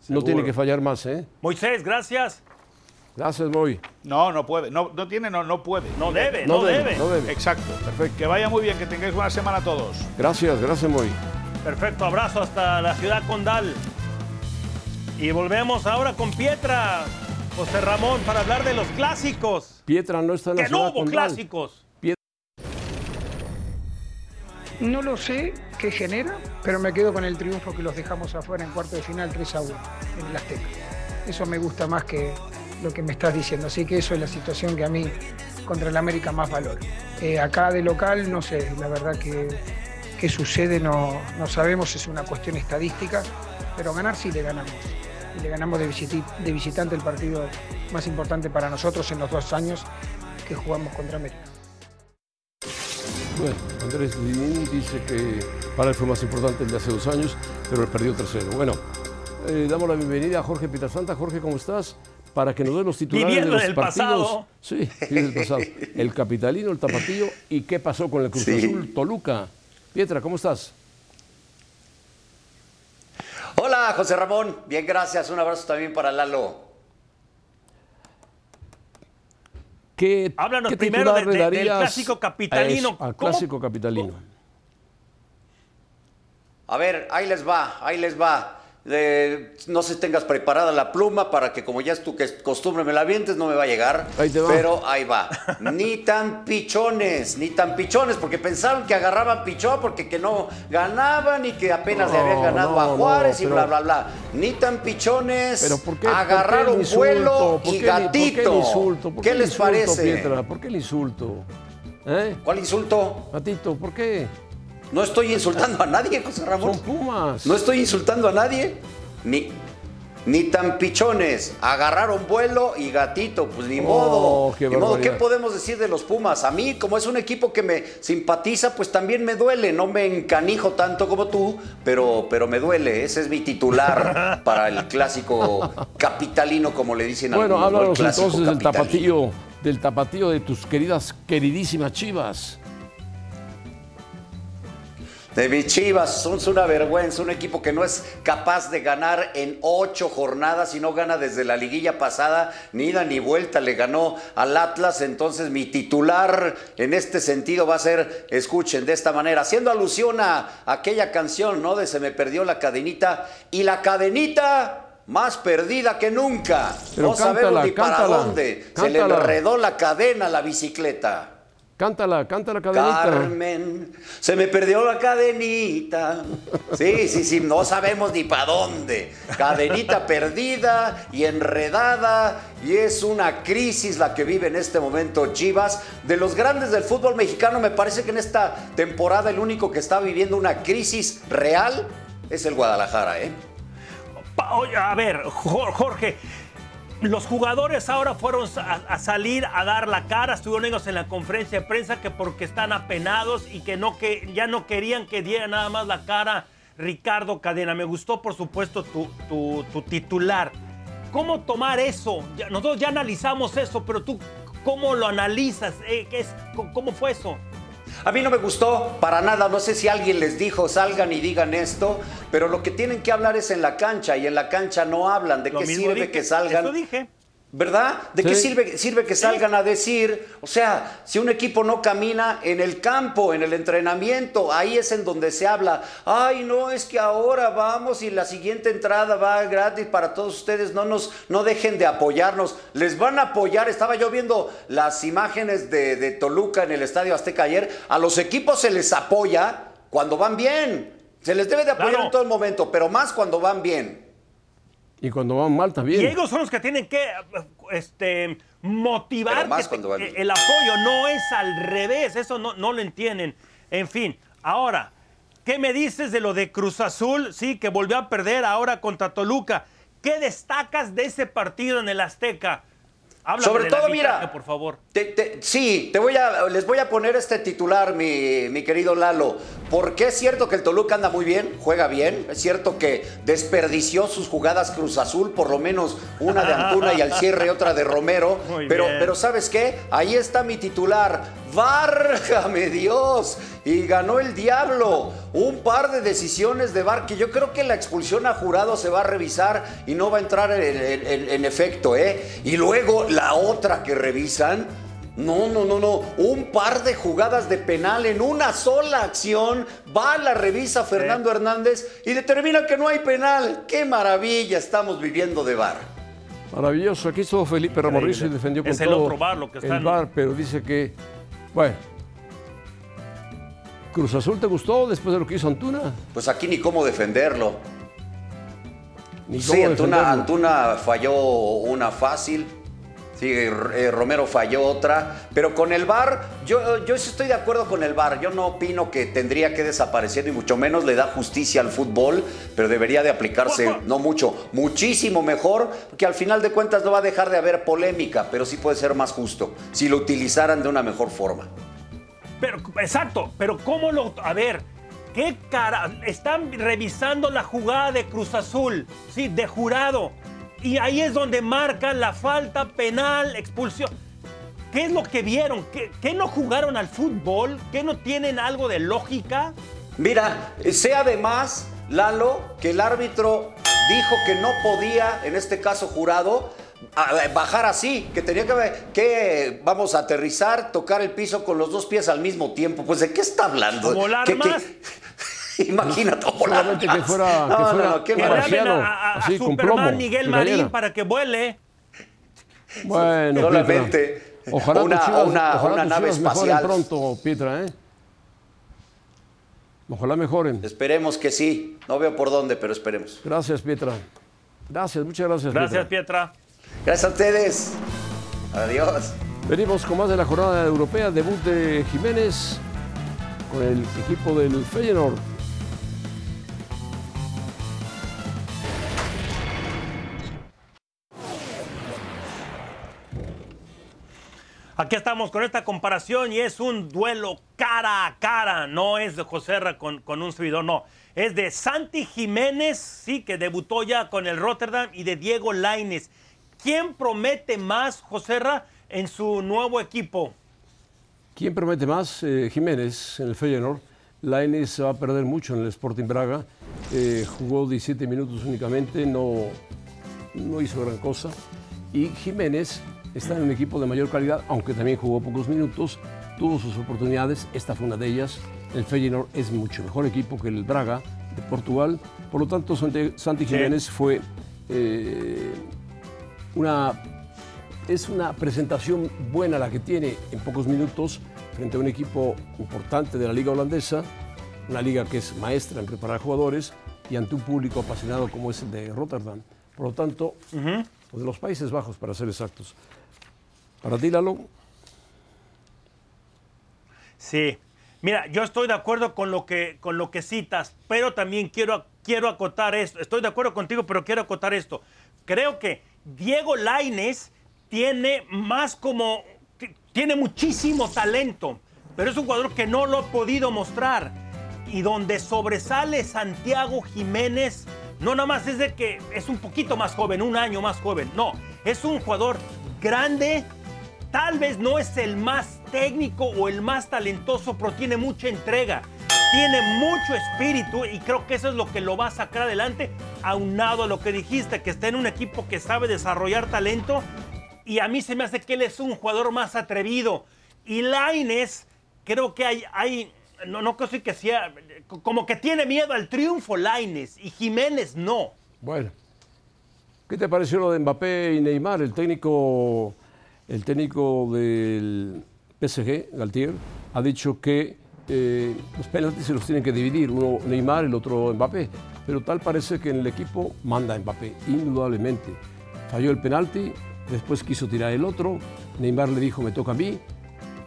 No tiene que fallar más, ¿eh? Moisés, gracias. Gracias, Moy. No, no puede. No, no tiene, no, no puede. No debe, no, debe, No debe. Exacto. Perfecto. Que vaya muy bien, que tengáis buena semana todos. Gracias, gracias, Moy. Perfecto, abrazo hasta la ciudad condal. Y volvemos ahora con Pietra, José Ramón, para hablar de los clásicos. Pietra no está en la Que no ciudad hubo condal. clásicos. No lo sé qué genera, pero me quedo con el triunfo que los dejamos afuera en cuarto de final 3 a 1 en el Azteca. Eso me gusta más que lo que me estás diciendo. Así que eso es la situación que a mí contra el América más valoro. Eh, acá de local, no sé, la verdad que qué sucede no, no sabemos, es una cuestión estadística, pero ganar sí le ganamos. Y le ganamos de, de visitante el partido más importante para nosotros en los dos años que jugamos contra América. Bueno, Andrés dice que para él fue más importante el de hace dos años, pero él perdió 3-0. Bueno, eh, damos la bienvenida a Jorge Pietrasanta. Jorge, ¿cómo estás? Para que nos dé los titulares Viviendo de los en el partidos. pasado. Sí, pasado. El capitalino, el tapatillo y qué pasó con el Cruz Sí. Azul Toluca. Pietra, ¿cómo estás? Hola, José Ramón. Bien, gracias. Un abrazo también para Lalo. ¿Qué, Háblanos qué primero titular de- del darías clásico capitalino. a eso, al clásico capitalino. A ver, ahí les va, ahí les va. Eh, no sé si tengas preparada la pluma para que como ya es tu costumbre me la avientes, no me va a llegar. Ahí te va. Pero ahí va. ni tan pichones, ni tan pichones, porque pensaron que agarraban pichón porque que no ganaban y que apenas le habían ganado no, a no, Juárez y bla, bla, bla. Ni tan pichones. Pero ¿por qué? agarraron por qué vuelo ¿Por y gatito. ¿Por qué el insulto? ¿Por ¿Qué el les insulto, parece? Pietra? ¿Por qué el insulto? ¿Eh? ¿Cuál insulto? Gatito, ¿por qué? No estoy insultando a nadie, José Ramón. Son Pumas. No estoy insultando a nadie. Ni, ni tan pichones. Agarraron vuelo y gatito. Pues ni Oh, modo. qué ni modo. ¿Qué podemos decir de los Pumas? A mí, como es un equipo que me simpatiza, pues también me duele. No me encanijo tanto como tú, pero, pero me duele. Ese es mi titular para el clásico capitalino, como le dicen Bueno, algunos. ¿no? El háblanos clásico entonces del capitalino. tapatío, del tapatío de tus queridas, queridísimas chivas. De mis Chivas, son una vergüenza, un equipo que no es capaz de ganar en ocho jornadas y no gana desde la liguilla pasada, ni ida ni vuelta, le ganó al Atlas, entonces mi titular en este sentido va a ser, escuchen, de esta manera, haciendo alusión a aquella canción, ¿no? De Se me perdió la cadenita, y la cadenita más perdida que nunca, Pero no sabemos cántala, ni para cántala, dónde, se le enredó la cadena a la bicicleta. Cántala, cántala, cadenita. Carmen, se me perdió la cadenita. Sí, sí, sí, no sabemos ni para dónde. Cadenita perdida y enredada. Y es una crisis la que vive en este momento Chivas. De los grandes del fútbol mexicano, me parece que en esta temporada el único que está viviendo una crisis real es el Guadalajara, ¿eh? A ver, Jo- Jorge, los jugadores ahora fueron a, salir a dar la cara, estuvieron ellos en la conferencia de prensa que porque están apenados y que no que ya no querían que diera nada más la cara Ricardo Cadena. Me gustó, por supuesto, tu, tu- tu titular. ¿Cómo tomar eso? Nosotros ya analizamos eso, pero tú, ¿cómo lo analizas? Eh, ¿qué es, ¿Cómo fue eso? A mí no me gustó para nada, no sé si alguien les dijo salgan y digan esto, pero lo que tienen que hablar es en la cancha y en la cancha no hablan. ¿De Lo qué sirve dije, que salgan? Eso dije. ¿Verdad? ¿De qué sirve, sirve que salgan a decir? O sea, si un equipo no camina en el campo, en el entrenamiento, ahí es en donde se habla. Ay, no, es que ahora vamos y la siguiente entrada va gratis para todos ustedes. No nos, no dejen de apoyarnos. Les van a apoyar. Estaba yo viendo las imágenes de, de Toluca en el Estadio Azteca ayer. A los equipos se les apoya cuando van bien. Se les debe de apoyar Claro. en todo el momento, pero más cuando van bien. Y cuando van mal también. Y ellos son los que tienen que este, motivar más que te- bien. el apoyo, no es al revés, eso no, no lo entienden. En fin, ahora, ¿qué me dices de lo de Cruz Azul? Sí, que volvió a perder ahora contra Toluca. ¿Qué destacas de ese partido en el Azteca? Háblame Sobre todo, mira, por favor. Te- te- sí, te voy a, les voy a poner este titular, mi, mi querido Lalo, porque es cierto que el Toluca anda muy bien, juega bien, es cierto que desperdició sus jugadas Cruz Azul, por lo menos una de Antuna y al cierre otra de Romero, Muy pero, bien. pero ¿sabes qué? Ahí está mi titular, ¡Várgame Dios! Y ganó el diablo. Un par de decisiones de VAR que yo creo que la expulsión a jurado se va a revisar y no va a entrar en, en- en- en efecto, ¿eh? Y luego la otra que revisan, No, no, no, no. Un par de jugadas de penal en una sola acción. Va, la revisa Fernando Hernández y determina que no hay penal. ¡Qué maravilla estamos viviendo de VAR! Maravilloso. Aquí estuvo Felipe Ramorrizo y defendió con Es el todo otro VAR lo que el están- VAR, pero dice que, bueno, Cruz Azul te gustó después de lo que hizo Antuna. Pues aquí ni cómo defenderlo. Ni Sí, cómo Antuna, defenderlo. Antuna falló una fácil. Sí, eh, Romero falló otra. Pero con el VAR, yo, yo sí estoy de acuerdo con el VAR. Yo no opino que tendría que desaparecer, ni mucho menos le da justicia al fútbol, pero debería de aplicarse, no mucho, muchísimo mejor, porque al final de cuentas no va a dejar de haber polémica, pero sí puede ser más justo, si lo utilizaran de una mejor forma. Pero, exacto, pero ¿cómo lo.? A ver, ¿qué cara? Están revisando la jugada de Cruz Azul, sí, de jurado. Y ahí es donde marcan la falta penal, expulsión. ¿Qué es lo que vieron? ¿Qué, qué no jugaron al fútbol? ¿Qué no tienen algo de lógica? Mira, sé además, Lalo, que el árbitro dijo que no podía, en este caso jurado, bajar así, que tenía que, que, vamos a aterrizar, tocar el piso con los dos pies al mismo tiempo. Pues, ¿de qué está hablando? ¿Volar ¿Qué- qué- más? Imagínate, volar Solamente que más. fuera- que No, no, fuera no, Que marciano, a, a- a así, con Superman plomo, Miguel Marín para que vuele. Bueno, Solamente Pietra. Ojalá una- chivas, una- ojalá una nave espacial. pronto, Pietra, ¿eh? Ojalá mejoren. Esperemos que sí. No veo por dónde, pero esperemos. Gracias, Pietra. Gracias, muchas gracias, Gracias, Pietra. Pietra. Gracias a ustedes. Adiós. Venimos con más de la jornada europea, debut de Jiménez con el equipo del Feyenoord. Aquí estamos con esta comparación y es un duelo cara a cara. No es de José Ra con, con un servidor, no. Es de Santi Jiménez, sí, que debutó ya con el Rotterdam, y de Diego Laines. ¿Quién promete más, José Ra, en su nuevo equipo? ¿Quién promete más? Eh, Jiménez en el Feyenoord. Lainez se va a perder mucho en el Sporting Braga. Eh, jugó 17 minutos únicamente, no, no hizo gran cosa. Y Jiménez está en un equipo de mayor calidad, aunque también jugó pocos minutos, tuvo sus oportunidades, esta fue una de ellas. El Feyenoord es mucho mejor equipo que el Braga de Portugal, por lo tanto Santi, Jiménez fue eh, una es una presentación buena la que tiene en pocos minutos frente a un equipo importante de la liga holandesa, una liga que es maestra en preparar jugadores y ante un público apasionado como es el de Rotterdam. Por lo tanto, o de los Países Bajos, para ser exactos. Para ti, Lalo, Sí. Mira, yo estoy de acuerdo con lo que, con lo que citas, pero también quiero, quiero acotar esto. Estoy de acuerdo contigo, pero quiero acotar esto. Creo que Diego Laines tiene más como. tiene muchísimo talento, pero es un jugador que no lo ha podido mostrar. Y donde sobresale Santiago Jiménez, no nada más es de que es un poquito más joven, un año más joven. No, es un jugador grande, Tal vez no es el más técnico o el más talentoso, pero tiene mucha entrega. Tiene mucho espíritu y creo que eso es lo que lo va a sacar adelante, aunado a lo que dijiste, que está en un equipo que sabe desarrollar talento. Y a mí se me hace que él es un jugador más atrevido. Y Laines, creo que hay, no, no creo que sea, como que tiene miedo al triunfo Laines y Jiménez no. bueno, ¿qué te pareció lo de Mbappé y Neymar? El técnico, el técnico del PSG, Galtier, ha dicho que eh, los penaltis se los tienen que dividir, uno Neymar, el otro Mbappé. Pero tal parece que en el equipo manda Mbappé, indudablemente. Falló el penalti, después quiso tirar el otro, Neymar le dijo, me toca a mí.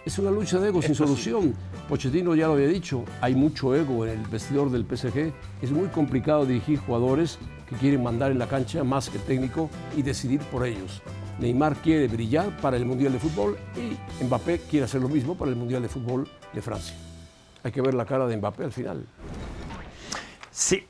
Es una lucha de ego sin solución. Pochettino ya lo había dicho, hay mucho ego en el vestidor del PSG. Es muy complicado dirigir jugadores que quieren mandar en la cancha más que técnico y decidir por ellos. Neymar quiere brillar para el Mundial de Fútbol y Mbappé quiere hacer lo mismo para el Mundial de Fútbol de Francia. Hay que ver la cara de Mbappé al final. Sí.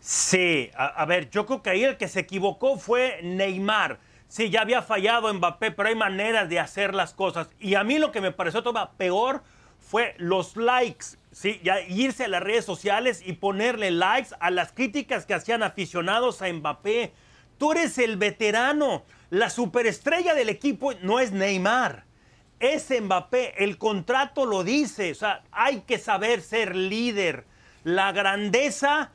Sí, a, ver, yo creo que ahí el que se equivocó fue Neymar. Sí, ya había fallado Mbappé, pero hay maneras de hacer las cosas. Y a mí lo que me pareció todavía peor fue los likes, ¿sí? Ya irse a las redes sociales y ponerle likes a las críticas que hacían aficionados a Mbappé. tú eres el veterano. La superestrella del equipo no es Neymar, es Mbappé. El contrato lo dice. O sea, hay que saber ser líder. La grandeza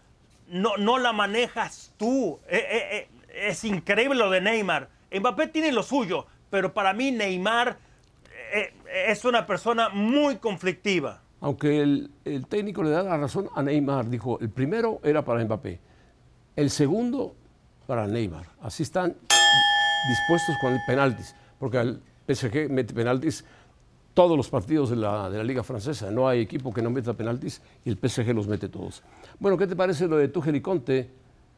no, no la manejas tú. Eh, eh, eh, es increíble lo de Neymar. Mbappé tiene lo suyo, pero para mí Neymar es una persona muy conflictiva. Aunque el, el, técnico le da la razón a Neymar, dijo, el primero era para Mbappé, el segundo para Neymar. Así están dispuestos con el penaltis, porque el PSG mete penaltis todos los partidos de la, de la, Liga Francesa. No hay equipo que no meta penaltis y el PSG los mete todos. Bueno, ¿qué te parece lo de Tuchel y Conte?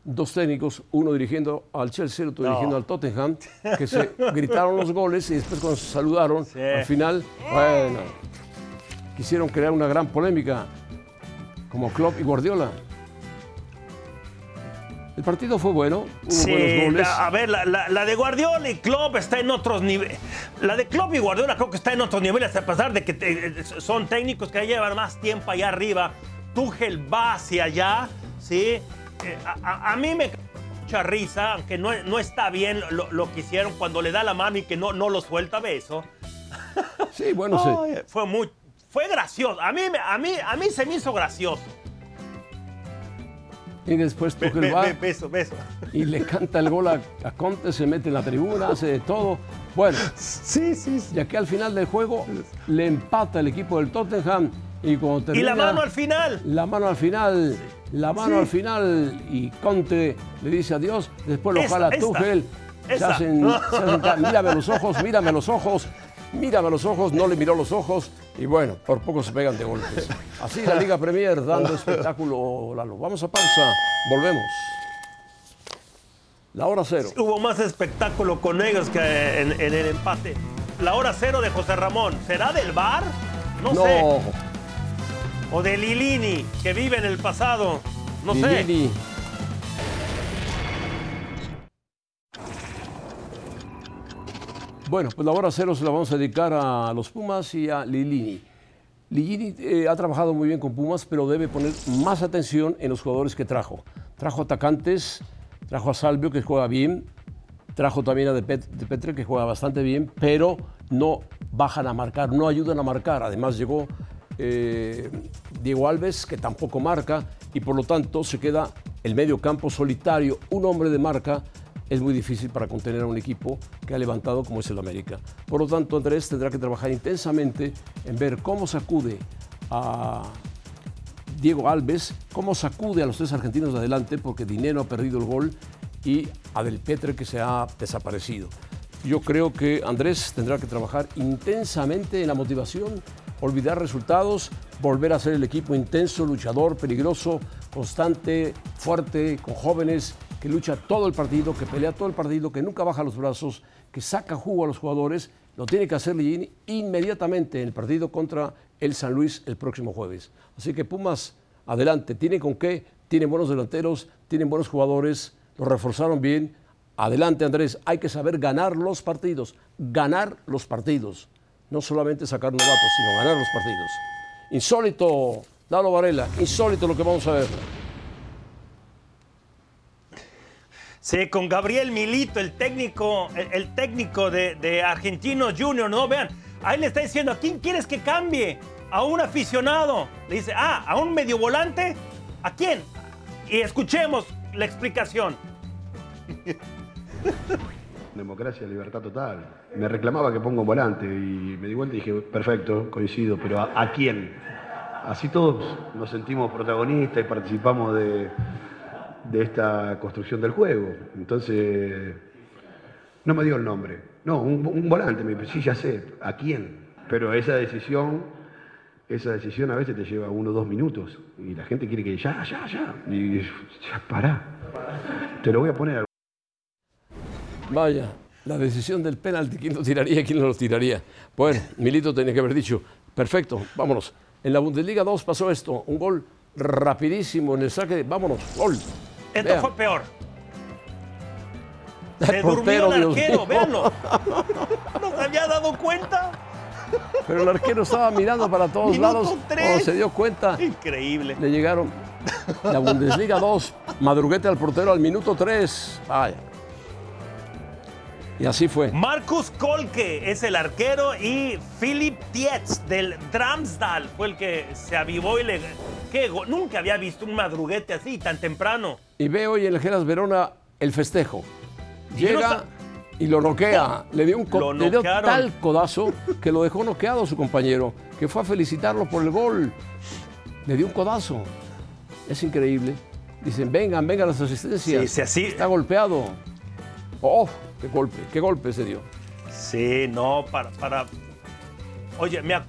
Dos técnicos, uno dirigiendo al Chelsea, otro dirigiendo al Tottenham, que se gritaron los goles y después cuando se saludaron, al final, bueno, quisieron crear una gran polémica, como Klopp y Guardiola. El partido fue bueno, hubo sí, buenos goles. La, a ver, la, la, la, de Guardiola y Klopp está en otros niveles. La de Klopp y Guardiola creo que está en otros niveles, a pesar de que te, son técnicos que llevan más tiempo allá arriba. Tuchel va hacia allá, ¿sí? Eh, a, a, mí me mucha risa, aunque no, no está bien lo, lo, que hicieron cuando le da la mano y que no, no lo suelta beso. Sí, bueno, sí. Fue muy, fue gracioso. A mí, a mí, a mí se me hizo gracioso. Y después Tuchel be, va be, beso, beso. y le canta el gol a, a, Conte, se mete en la tribuna, hace de todo. Bueno, sí, sí, sí. ya que al final del juego le empata el equipo del Tottenham y cuando termina, Y la mano al final. La mano al final, sí. la mano sí. al final y Conte le dice adiós, después lo jala esta, Tuchel. Se hacen, se hacen, mírame los ojos, mírame los ojos, mírame los ojos, no le miró los ojos y bueno, por poco se pegan de golpes. Así la Liga Premier dando espectáculo, Lalo. Vamos a pausa, volvemos. La hora cero. Hubo más espectáculo con ellos que en, en el empate. La hora cero de José Ramón, ¿será del bar? No, no. sé. O de Lilini, que vive en el pasado. No Lilini. sé. Bueno, pues la hora cero se la vamos a dedicar a los Pumas y a Lilini. Lilini eh, ha trabajado muy bien con Pumas, pero debe poner más atención en los jugadores que trajo. Trajo atacantes, trajo a Salvio, que juega bien, trajo también a De, Pet de Petre, que juega bastante bien, pero no bajan a marcar, no ayudan a marcar. Además llegó eh, Diego Alves, que tampoco marca, y por lo tanto se queda el medio campo solitario, un hombre de marca, es muy difícil para contener a un equipo que ha levantado como es el América. Por lo tanto, Andrés tendrá que trabajar intensamente en ver cómo sacude a Diego Alves, cómo sacude a los tres argentinos de adelante, porque Dinero ha perdido el gol y a Del Petre que se ha desaparecido. Yo creo que Andrés tendrá que trabajar intensamente en la motivación, olvidar resultados, volver a ser el equipo intenso, luchador, peligroso, constante, fuerte, con jóvenes que lucha todo el partido, que pelea todo el partido, que nunca baja los brazos, que saca jugo a los jugadores, lo tiene que hacer Ligini inmediatamente en el partido contra el San Luis el próximo jueves. Así que Pumas, adelante, tiene con qué, tienen buenos delanteros, tienen buenos jugadores, los reforzaron bien. Adelante Andrés, hay que saber ganar los partidos, ganar los partidos, no solamente sacar novatos, sino ganar los partidos. Insólito, Dalo Varela, insólito lo que vamos a ver. Sí, con Gabriel Milito, el técnico, el, técnico de, de Argentinos Junior, ¿no? Vean, ahí le está diciendo, ¿a quién quieres que cambie? A un aficionado. Le dice, ah, ¿a un medio volante? ¿A quién? Y escuchemos la explicación. Democracia, libertad total. Me reclamaba que pongo volante y me di vuelta y dije, perfecto, coincido, pero ¿a, a quién? Así todos nos sentimos protagonistas y participamos de, de esta construcción del juego. Entonces, no me dio el nombre. No, un, volante, me dijo, sí, ya sé, ¿a quién? Pero esa decisión, esa decisión a veces te lleva uno o dos minutos y la gente quiere que ya, ya, ya. Y ya, pará. Te lo voy a poner. Vaya, la decisión del penalti, ¿quién lo tiraría quién no lo tiraría? Bueno, Milito tenía que haber dicho, perfecto, vámonos. En la Bundesliga 2 pasó esto, un gol rapidísimo en el saque, vámonos, gol. Esto Vean. fue peor. Se durmió el arquero, véanlo. ¿No se había dado cuenta? Pero el arquero estaba mirando para todos Minuto lados. tres. Cuando se dio cuenta, Increíble. le llegaron la Bundesliga 2, madruguete al portero al minuto 3. Vaya. Y así fue. Marcus Kolke es el arquero y Philip Tietz del Dramsdal fue el que se avivó y le... ¿Qué Nunca había visto un madruguete así tan temprano. Y ve hoy en el Geras Verona el festejo. Llega y lo noquea. Le dio, un co- le dio tal codazo que lo dejó noqueado su compañero, que fue a felicitarlo por el gol. Le dio un codazo. Es increíble. Dicen, vengan, vengan las asistencias. Sí, sí, así- Está golpeado. ¡Oh! ¡Qué golpe! ¡Qué golpe se dio! Sí, no, para... para... Oye, me ac-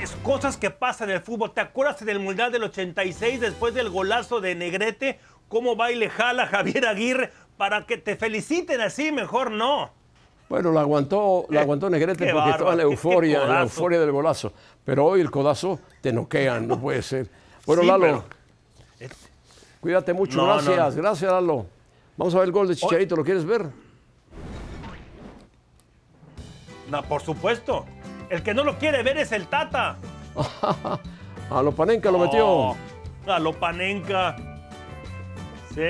Es cosas que pasan en el fútbol. ¿Te acuerdas del Mundial del 86 después del golazo de Negrete? ¿Cómo va y le jala Javier Aguirre para que te feliciten así? Mejor no. Bueno, la aguantó, la aguantó Negrete porque estaba en la bárbaro, qué- qué euforia, en la euforia del golazo. Pero hoy el codazo te noquean, no puede ser. Bueno, Sí, Lalo, pero- cuídate mucho, No, no. gracias, gracias Lalo. Vamos a ver el gol de Chicharito, ¿lo quieres ver? No, por supuesto. El que no lo quiere ver es el Tata. A lo Panenka lo metió. A lo Panenka. Sí.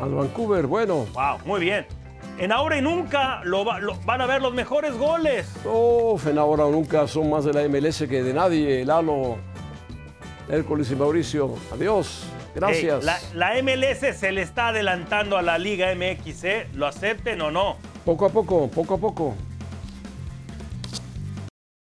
Al Vancouver, bueno. Wow, muy bien. En ahora y nunca lo, va- lo- van a ver los mejores goles. Uf, en ahora o nunca son más de la MLS que de nadie. Lalo, Hércules y Mauricio, adiós. Gracias. La, la MLS se le está adelantando a la Liga MX, ¿eh? ¿Lo acepten o no? Poco a poco, poco a poco.